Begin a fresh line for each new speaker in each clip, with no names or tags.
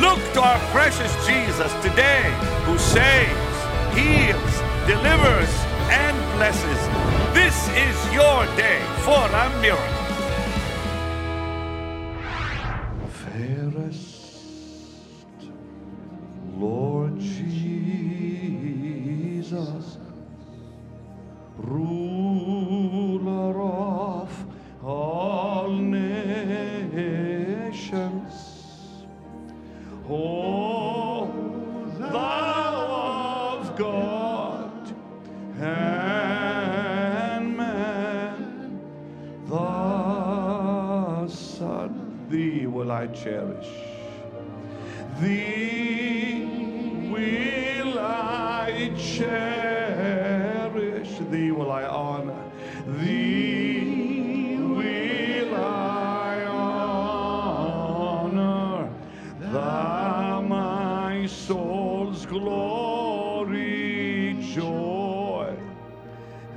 Look to our precious Jesus today who saves, heals, delivers, and blesses. This is your day for a miracle.
Thee will I cherish. Thee will I cherish, thee will I honor, thee will I honor, thou my soul's glory, joy,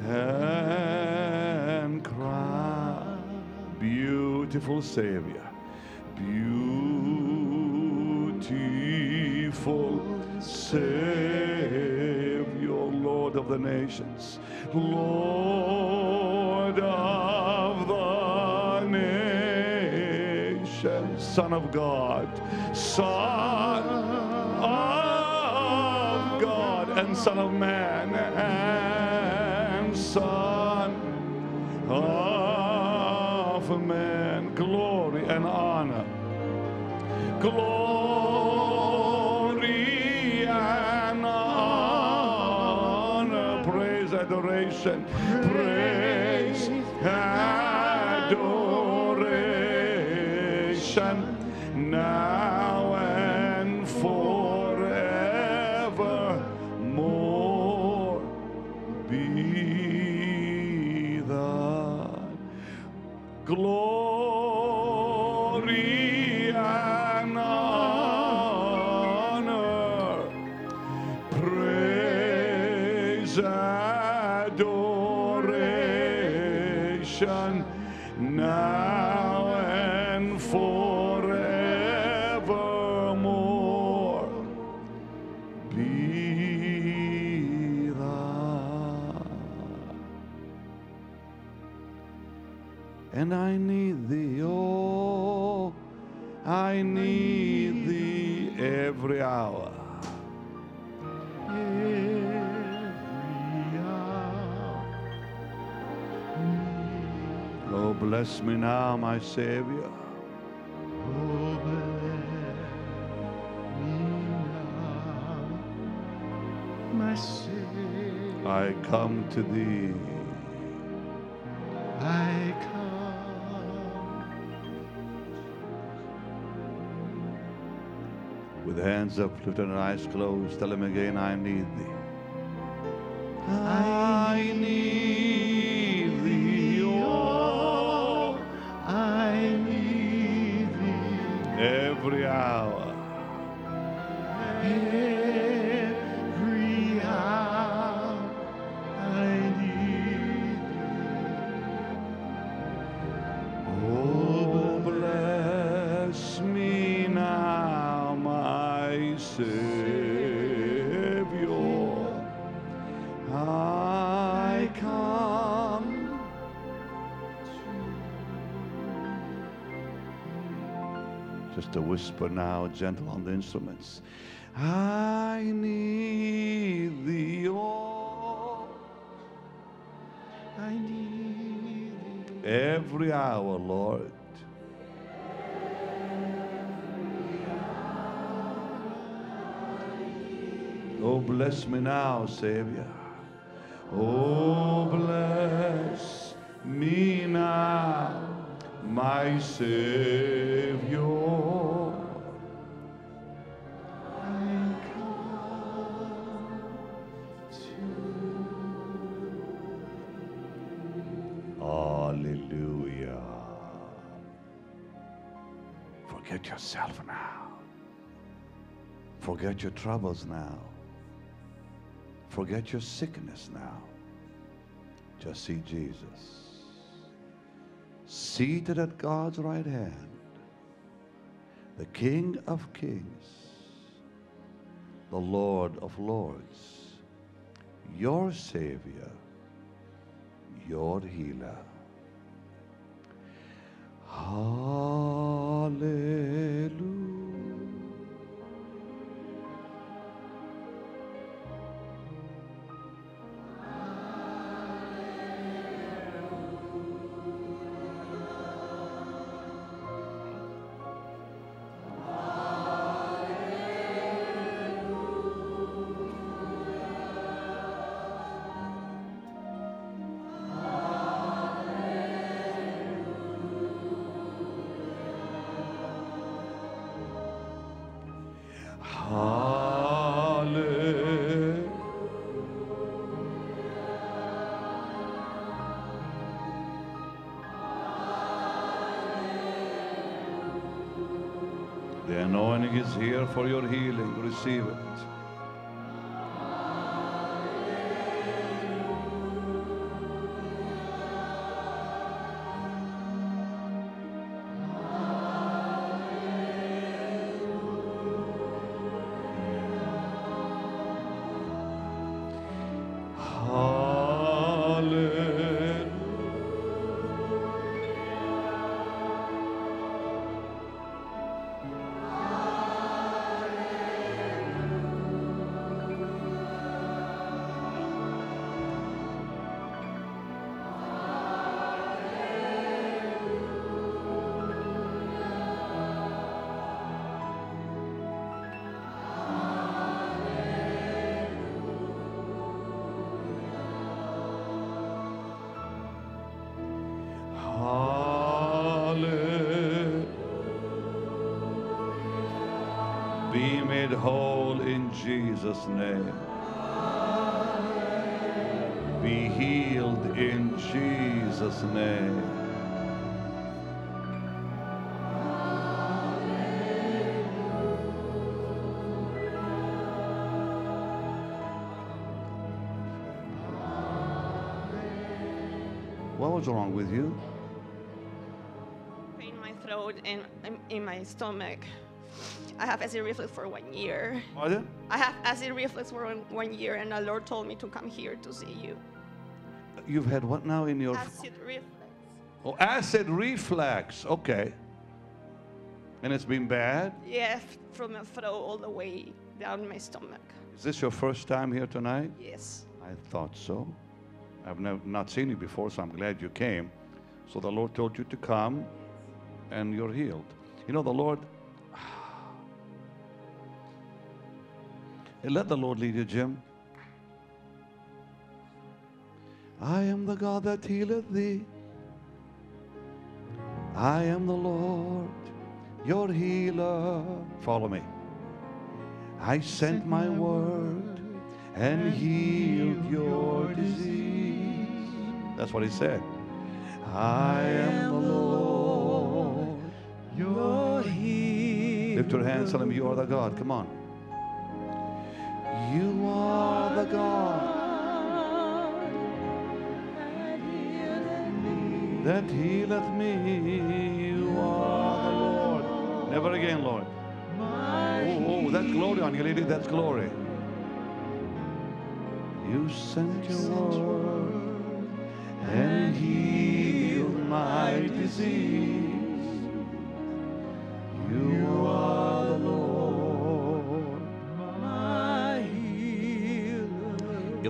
and crown. Beautiful Savior, the nations, Lord of the nations, Son of God, Son of God, and Son of Man, and Son of man, glory and honor, glory adoration, praise, now and forevermore be thou. And I need thee, oh, I need thee every hour. Oh, bless me now, my Savior. Oh, now, my Savior. I come to thee. I come. With hands uplifted and eyes closed, tell him again, I need thee. I need every A whisper now, gentle on the instruments. I need thee, oh, I need thee every hour, Lord. Oh, bless me now, Savior. Oh, bless me now, my Savior. Forget yourself now. Forget your troubles now. Forget your sickness now. Just see Jesus. Seated at God's right hand. the King of Kings, the Lord of Lords, your Savior, your healer. Hallelujah. The anointing is here for your healing. Receive it. Made whole in Jesus' name. Be healed in Jesus' name. What was wrong with you?
pain in my throat and in- in my stomach. I have acid reflux for one year.
Pardon?
I have acid reflux for one, one year, and the Lord told me to come here to see you.
You've had what now in your
Acid reflux.
oh, acid reflux? Okay. And it's been bad?
Yeah, from my throat all the way down my stomach.
Is this your first time here tonight?
Yes.
I thought so. I've never, not seen you before, so I'm glad you came. So the Lord told you to come and you're healed. You know, the Lord, let the Lord lead you, Jim. I am the God that healeth thee. I am the Lord, your healer. Follow me. I sent my word and healed your disease. That's what he said. I am the Lord, your healer. Lift your hands, tell him you are the God. Come on. You are the God that healeth me. You are the Lord. Never again, Lord. Oh, oh, that's glory on you, lady. That's glory. You sent your word and healed my disease.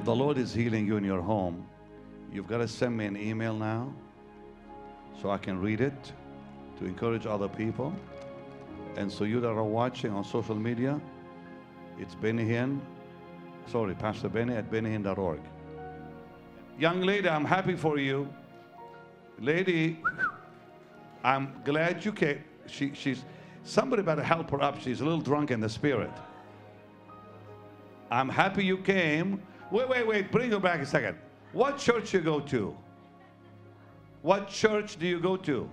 If the Lord is healing you in your home, you've got to send me an email now so I can read it to encourage other people. And so you that are watching on social media, it's Benny Hinn, sorry, Pastor Benny at bennyhinn.org. Young lady, I'm happy for you. Lady, I'm glad you came. She, she's somebody better help her up. She's a little drunk in the spirit. I'm happy you came. Wait, wait, wait. Bring her back a second. What church you go to? What church do you go to?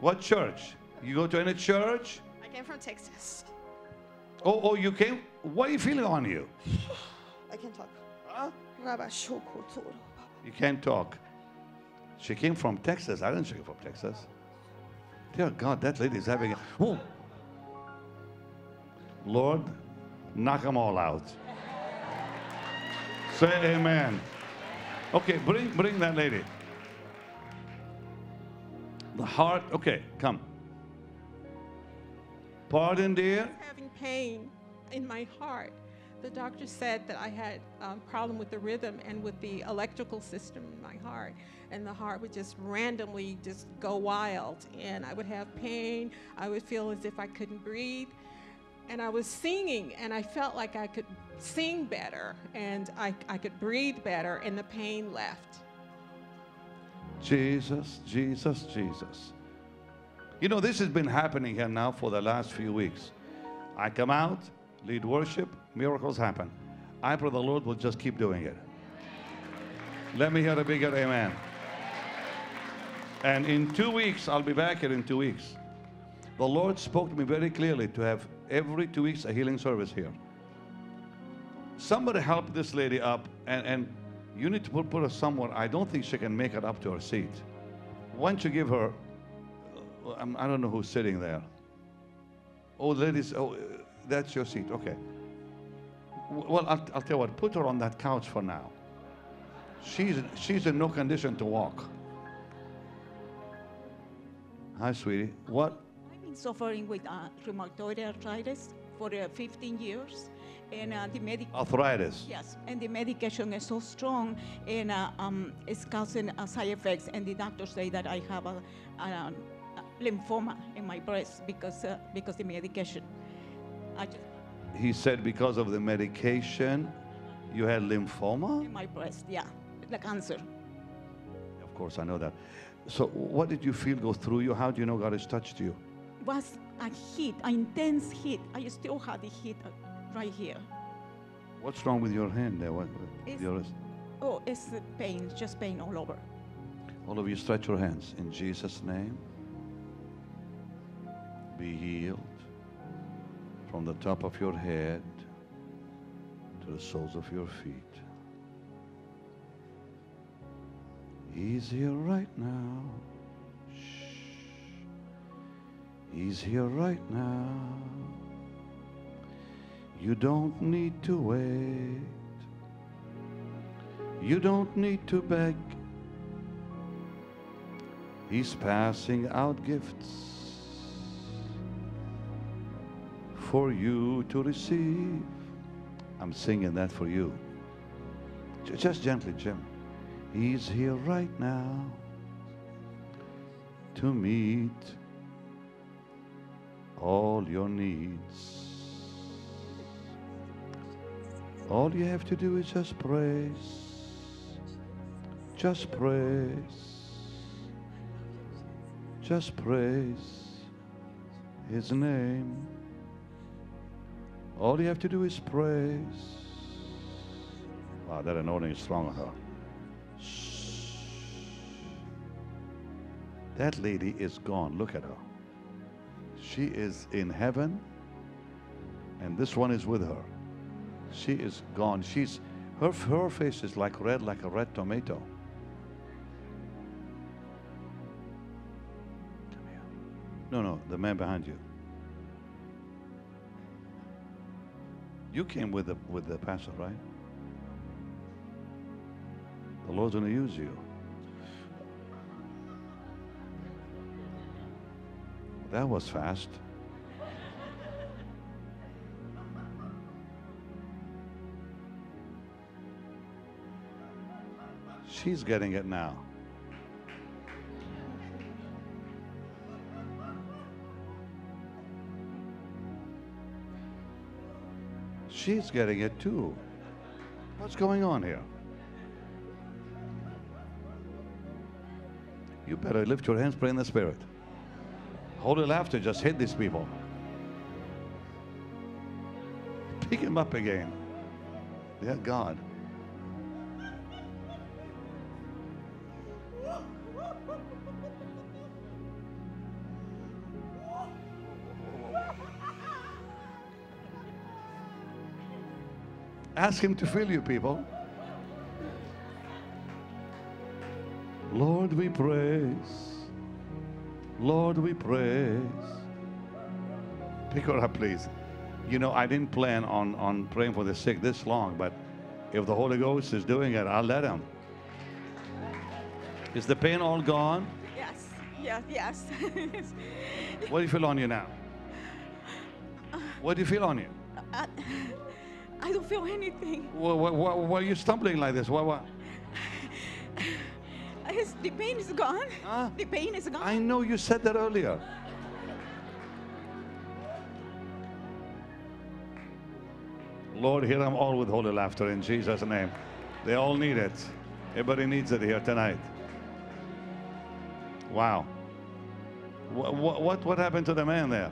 What church? You go to any church?
I came from Texas.
Oh, oh, you came. What are you feeling on you?
I can talk.
Huh? You can't talk. She came from Texas. I didn't she came from Texas. Dear God, that lady is having a. Oh. Lord, knock them all out. Say amen. Okay, bring, bring that lady. The heart, okay, come. Pardon, dear.
having pain in my heart. The doctor said that I had a problem with the rhythm and with the electrical system in my heart. And the heart would just randomly just go wild. And I would have pain. I would feel as if I couldn't breathe. And I was singing, and I felt like I could sing better and I, I could breathe better, and the pain left.
Jesus, Jesus, Jesus. You know, this has been happening here now for the last few weeks. I come out, lead worship, miracles happen. I pray the Lord will just keep doing it. Let me hear a bigger amen. And in two weeks, I'll be back here in two weeks. The Lord spoke to me very clearly to have every two weeks a healing service here. Somebody help this lady up, and, and you need to put, put her somewhere. I don't think she can make it up to her seat. Why don't you give her? uh, I don't know who's sitting there. Oh, ladies, oh, uh, that's your seat. Okay. Well, I'll, I'll tell you what. Put her on that couch for now. She's she's in no condition to walk. Hi, sweetie. What?
Suffering with uh, rheumatoid arthritis for uh, 15 years, and uh, the medic
Arthritis.
yes, and the medication is so strong, and uh, um, it's causing uh, side effects. And the doctors say that I have a, a, a lymphoma in my breast because uh, because the medication. I just
He said because of the medication, you had lymphoma.
in my breast, yeah, the cancer.
Of course, I know that. So, what did you feel go through you? How do you know God has touched you?
Was a heat, an intense heat. I still have the heat uh, right here.
What's wrong with your hand there? What,
It's-
your?
Oh, it's pain, just pain all over.
All of you stretch your hands in Jesus' name. Be healed from the top of your head to the soles of your feet. Easier right now. He's here right now. You don't need to wait. You don't need to beg. He's passing out gifts for you to receive. I'm singing that for you. Just gently, Jim. He's here right now to meet all your needs. All you have to do is just praise. Just praise. Just praise his name. All you have to do is praise. Wow, that anointing is strong on her. Shh. That lady is gone. Look at her. She is in heaven, and this one is with her. She is gone. She's her her face is like red, like a red tomato. No, no, the man behind you. You came with the with the pastor, right? The Lord's to use you. That was fast. She's getting it now. She's getting it too. What's going on here? You better lift your hands, pray in the Spirit. Holy laughter just hit these people. Pick him up again. Yeah, God. Ask him to fill you, people. Lord, we praise. Lord, we praise. Pick her up, please. You know, I didn't plan on, on praying for the sick this long, but if the Holy Ghost is doing it, I'll let him. Is the pain all gone?
Yes, yes, yes.
What do you feel on you now? What do you feel on you?
I, I don't feel anything.
Why, why, why, why are you stumbling like this? Why, why?
It's, the pain is gone.
Huh?
The pain is gone.
I know you said that earlier. Lord, hear them all with holy laughter in Jesus' name. They all need it. Everybody needs it here tonight. Wow. What, what, what happened to the man there?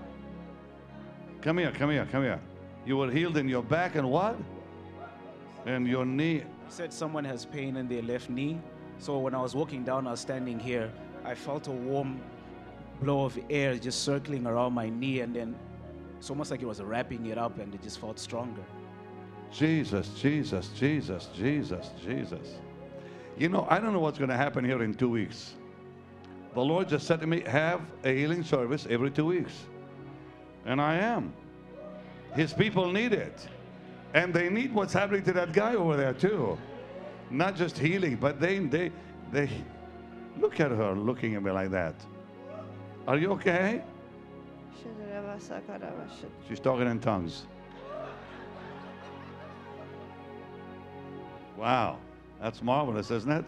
Come here, come here, come here. You were healed in your back and what? And your knee.
said someone has pain in their left knee. So when I was walking down, I was standing here. I felt a warm blow of air just circling around my knee, and then it's almost like it was wrapping it up, and it just felt stronger.
Jesus, Jesus, Jesus, Jesus, Jesus. You know, I don't know what's going to happen here in two weeks. The Lord just said to me, have a healing service every two weeks. And I am. His people need it. And they need what's happening to that guy over there too. Not just healing, but they they they look at her looking at me like that. Are you okay? She's talking in tongues. Wow, that's marvelous, isn't it?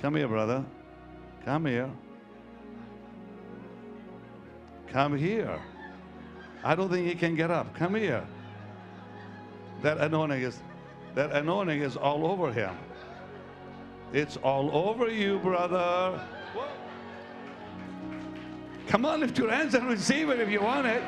Come here, brother. Come here. Come here. I don't think he can get up. Come here. That anointing is that anointing is all over him. It's all over you, brother. Come on, lift your hands and receive it if you want it.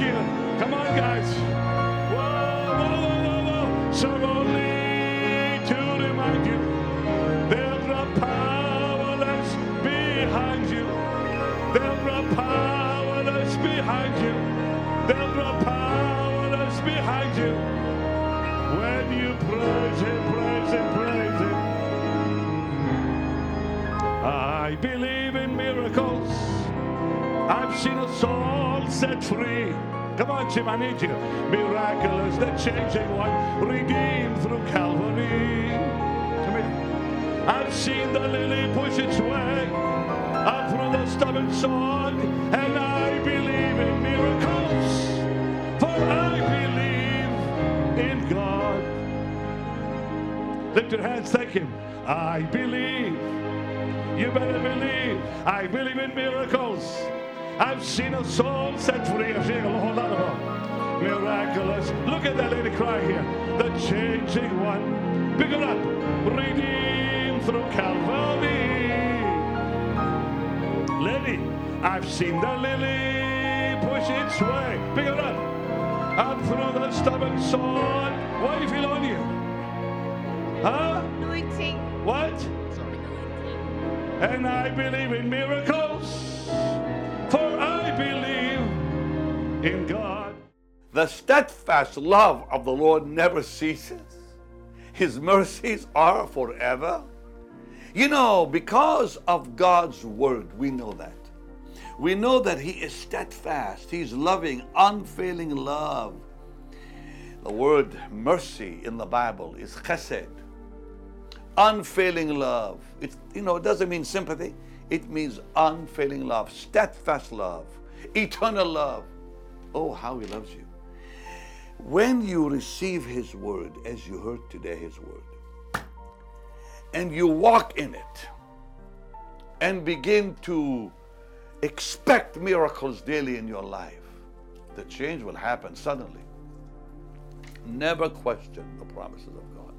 Come on, guys. Jim, I need you. Miraculous, the changing one, redeemed through Calvary. I've seen the lily push its way up through the stubborn sword, and I believe in miracles, for I believe in God. Lift your hands, thank Him. I believe. You better believe. I believe in miracles. I've seen a soul set free. I've seen a whole lot of them. Miraculous. Look at that lady cry here. The changing one. Pick her up. Redeemed through Calvary. Lady, I've seen the lily push its way. Pick her up. Up through the stubborn sword. What do you feel on you? Huh?
Anointing.
What? And I believe in miracles, in God. The steadfast love of the Lord never ceases. His mercies are forever. You know, because of God's word, we know that. We know that He is steadfast, He's loving, unfailing love. The word mercy in the Bible is chesed unfailing love. It, you know, it doesn't mean sympathy. It means unfailing love, steadfast love, eternal love. Oh, how he loves you. When you receive his word, as you heard today, his word, and you walk in it and begin to expect miracles daily in your life, the change will happen suddenly. Never question the promises of God.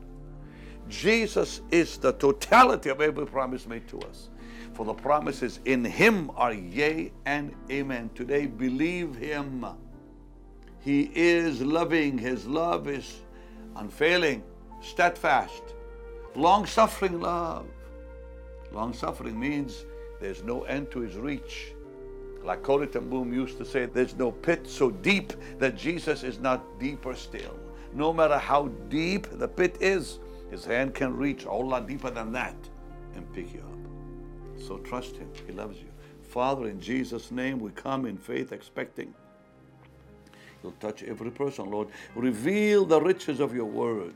Jesus is the totality of every promise made to us. For the promises in Him are yea and amen. Today, believe Him. He is loving, His love is unfailing, steadfast, long suffering love. Long suffering means there's no end to his reach. Like ten Boom used to say, there's no pit so deep that Jesus is not deeper still. No matter how deep the pit is, his hand can reach a whole lot deeper than that and pick you up. So trust him. He loves you. Father, in Jesus' name, we come in faith expecting. You'll touch every person, Lord. Reveal the riches of your word.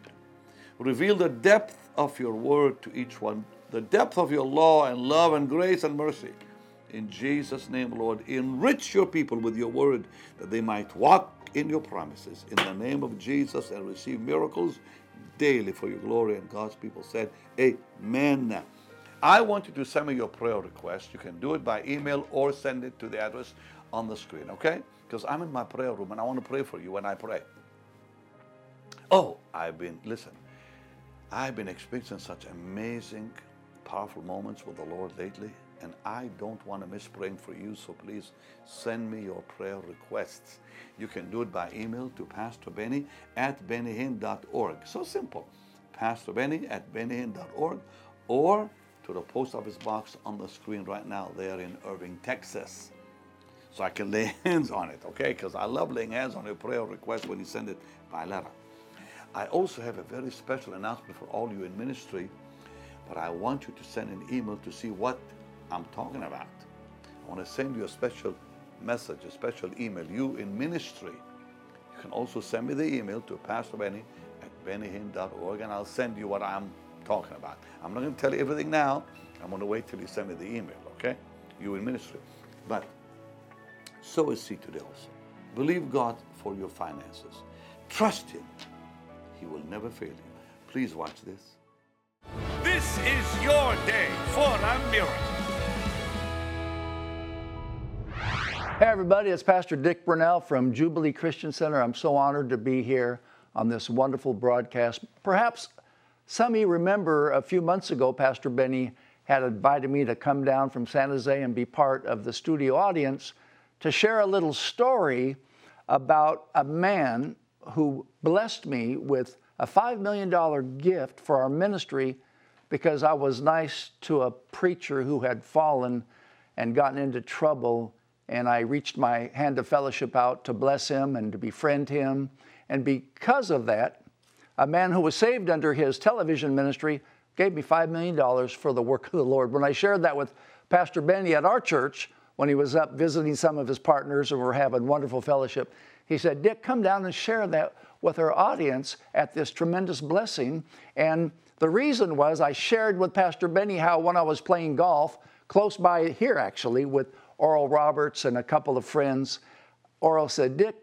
Reveal the depth of your word to each one, the depth of your law and love and grace and mercy. In Jesus' name, Lord, enrich your people with your word that they might walk in your promises. In the name of Jesus and receive miracles daily for your glory. And God's people said, Amen. I want you to send me your prayer request. You can do it by email or send it to the address on the screen, okay? Because I'm in my prayer room and I want to pray for you when I pray. Oh, I've been, listen, I've been experiencing such amazing, powerful moments with the Lord lately, and I don't want to miss praying for you, so please send me your prayer requests. You can do it by email to Pastor Benny at bennyhinn.org. So simple. Pastor Benny at bennyhinn.org or to the post office box on the screen right now there in Irving, Texas. So I can lay hands on it, okay? Because I love laying hands on your prayer request when you send it by letter. I also have a very special announcement for all you in ministry, but I want you to send an email to see what I'm talking about. I want to send you a special message, a special email. You in ministry, you can also send me the email to Pastor Benny at bennyhinn.org and I'll send you what I'm talking about. I'm not going to tell you everything now. I'm going to wait till you send me the email, okay? You in ministry. But sow a seed today also. Believe God for your finances. Trust Him. He will never fail you. Please watch this.
This is your day for a miracle.
Hey, everybody, it's Pastor Dick Bernal from Jubilee Christian Center. I'm so honored to be here on this wonderful broadcast. Perhaps some of you remember a few months ago, Pastor Benny had invited me to come down from San Jose and be part of the studio audience to share a little story about a man who blessed me with a $5 million gift for our ministry because I was nice to a preacher who had fallen and gotten into trouble. And I reached my hand of fellowship out to bless him and to befriend him. And because of that, a man who was saved under his television ministry gave me $5 million for the work of the Lord. When I shared that with Pastor Benny at our church, when he was up visiting some of his partners and we're having wonderful fellowship, he said, Dick, come down and share that with our audience at this tremendous blessing. And the reason was I shared with Pastor Benny how when I was playing golf, close by here actually, with Oral Roberts and a couple of friends, Oral said, Dick,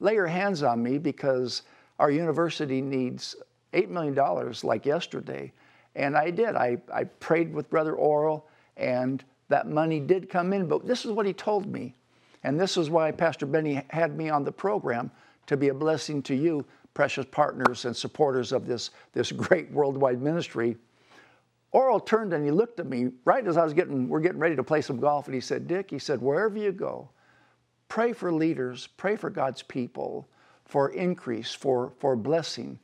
lay your hands on me because our university needs $8 million like yesterday. And I did. I, I prayed with Brother Oral, and that money did come in. But this is what he told me. And this is why Pastor Benny had me on the program to be a blessing to you, precious partners and supporters of this, this great worldwide ministry. Oral turned and he looked at me right as I was getting, we're getting ready to play some golf, and he said, Dick, he said, wherever you go, pray for leaders, pray for God's people, for increase, for, for blessing.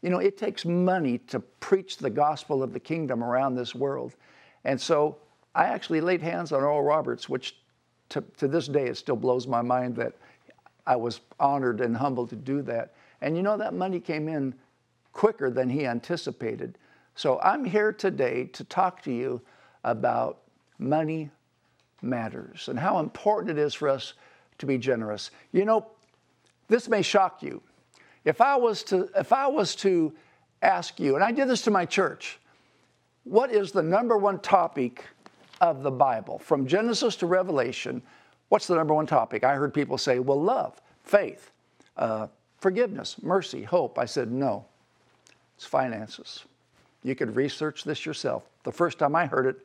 You know, it takes money to preach the gospel of the kingdom around this world. And so I actually laid hands on Oral Roberts, which to, to this day it still blows my mind that I was honored and humbled to do that. And you know, that money came in quicker than he anticipated. So I'm here today to talk to you about money matters and how important it is for us to be generous. You know, this may shock you. If I was to, if I was to ask you, and I did this to my church, what is the number one topic of the Bible? From Genesis to Revelation, what's the number one topic? I heard people say, well, love, faith, uh, forgiveness, mercy, hope. I said, no, it's finances. You could research this yourself. The first time I heard it,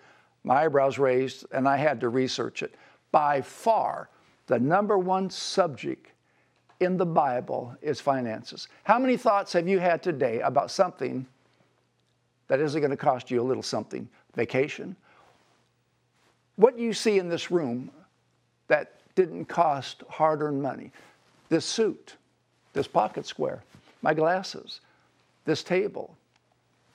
my eyebrows raised and I had to research it. By far, the number one subject in the Bible is finances. How many thoughts have you had today about something that isn't going to cost you a little something? Vacation? What you see in this room that didn't cost hard earned money? This suit, this pocket square, my glasses. this table.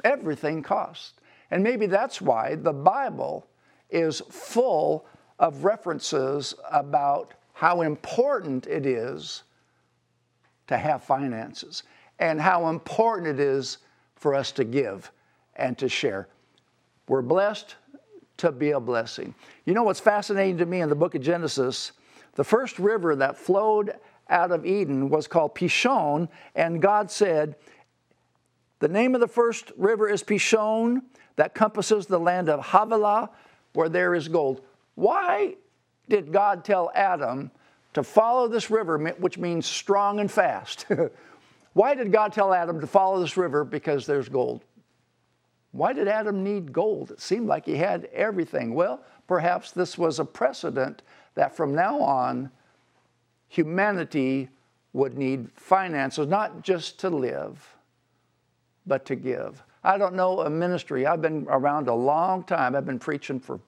Everything costs. And maybe that's why the Bible is full of references about how important it is to have finances and how important it is for us to give and to share. We're blessed to be a blessing. You know what's fascinating to me in the book of Genesis? The first river that flowed out of Eden was called Pishon, and God said, The name of the first river is Pishon, that compasses the land of Havilah, where there is gold. Why did God tell Adam to follow this river, which means strong and fast? Why did God tell Adam to follow this river? Because there's gold. Why did Adam need gold? It seemed like he had everything. Well, perhaps this was a precedent that from now on, humanity would need finances, not just to live, but to give. I don't know a ministry. I've been around a long time. I've been preaching for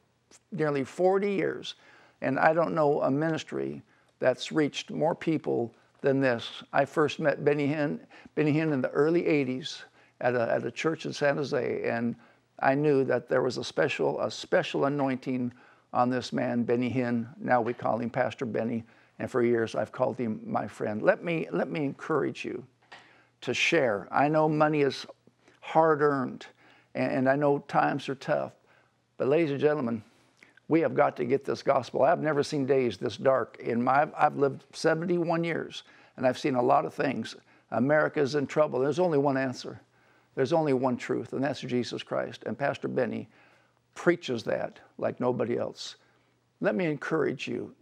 nearly 40 years, and I don't know a ministry that's reached more people than this. I first met Benny Hinn, Benny Hinn in the early 80s at a, at a church in San Jose, and I knew that there was a special, a special anointing on this man, Benny Hinn. Now we call him Pastor Benny, and for years I've called him my friend. Let me, let me encourage you to share. I know money is hard earned, and, and I know times are tough, but ladies and gentlemen, we have got to get this gospel. I've never seen days this dark in my, I've lived 71 years and I've seen a lot of things. America's in trouble. There's only one answer. There's only one truth, and that's Jesus Christ. And Pastor Benny preaches that like nobody else. Let me encourage you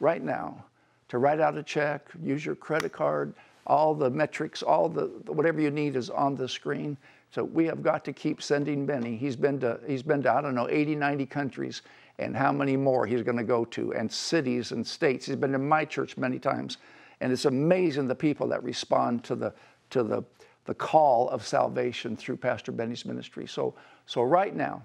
right now to write out a check, use your credit card, all the metrics, all the whatever you need is on the screen. So we have got to keep sending Benny. He's been to he's been to I don't know 80, 90 countries and how many more he's going to go to and cities and states. He's been to my church many times and it's amazing the people that respond to the to the the call of salvation through Pastor Benny's ministry. So so right now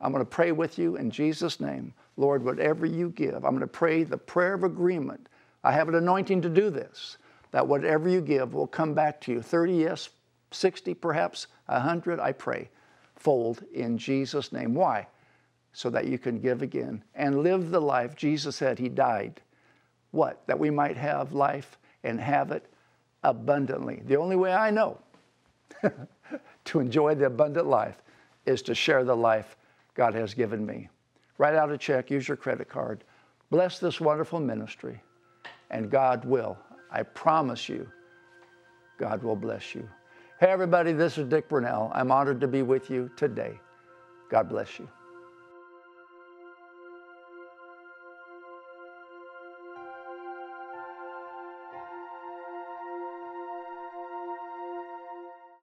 I'm going to pray with you in Jesus' name. Lord, whatever you give, I'm going to pray the prayer of agreement. I have an anointing to do this, that whatever you give will come back to you. 30, yes, 60, perhaps 100, I pray, fold in Jesus' name. Why? So that you can give again and live the life Jesus said He died. What? That we might have life and have it abundantly. The only way I know to enjoy the abundant life is to share the life God has given me. Write out a check, use your credit card. Bless this wonderful ministry, and God will. I promise you, God will bless you. Hey, everybody, this is Dick Bernal. I'm honored to be with you today. God bless you.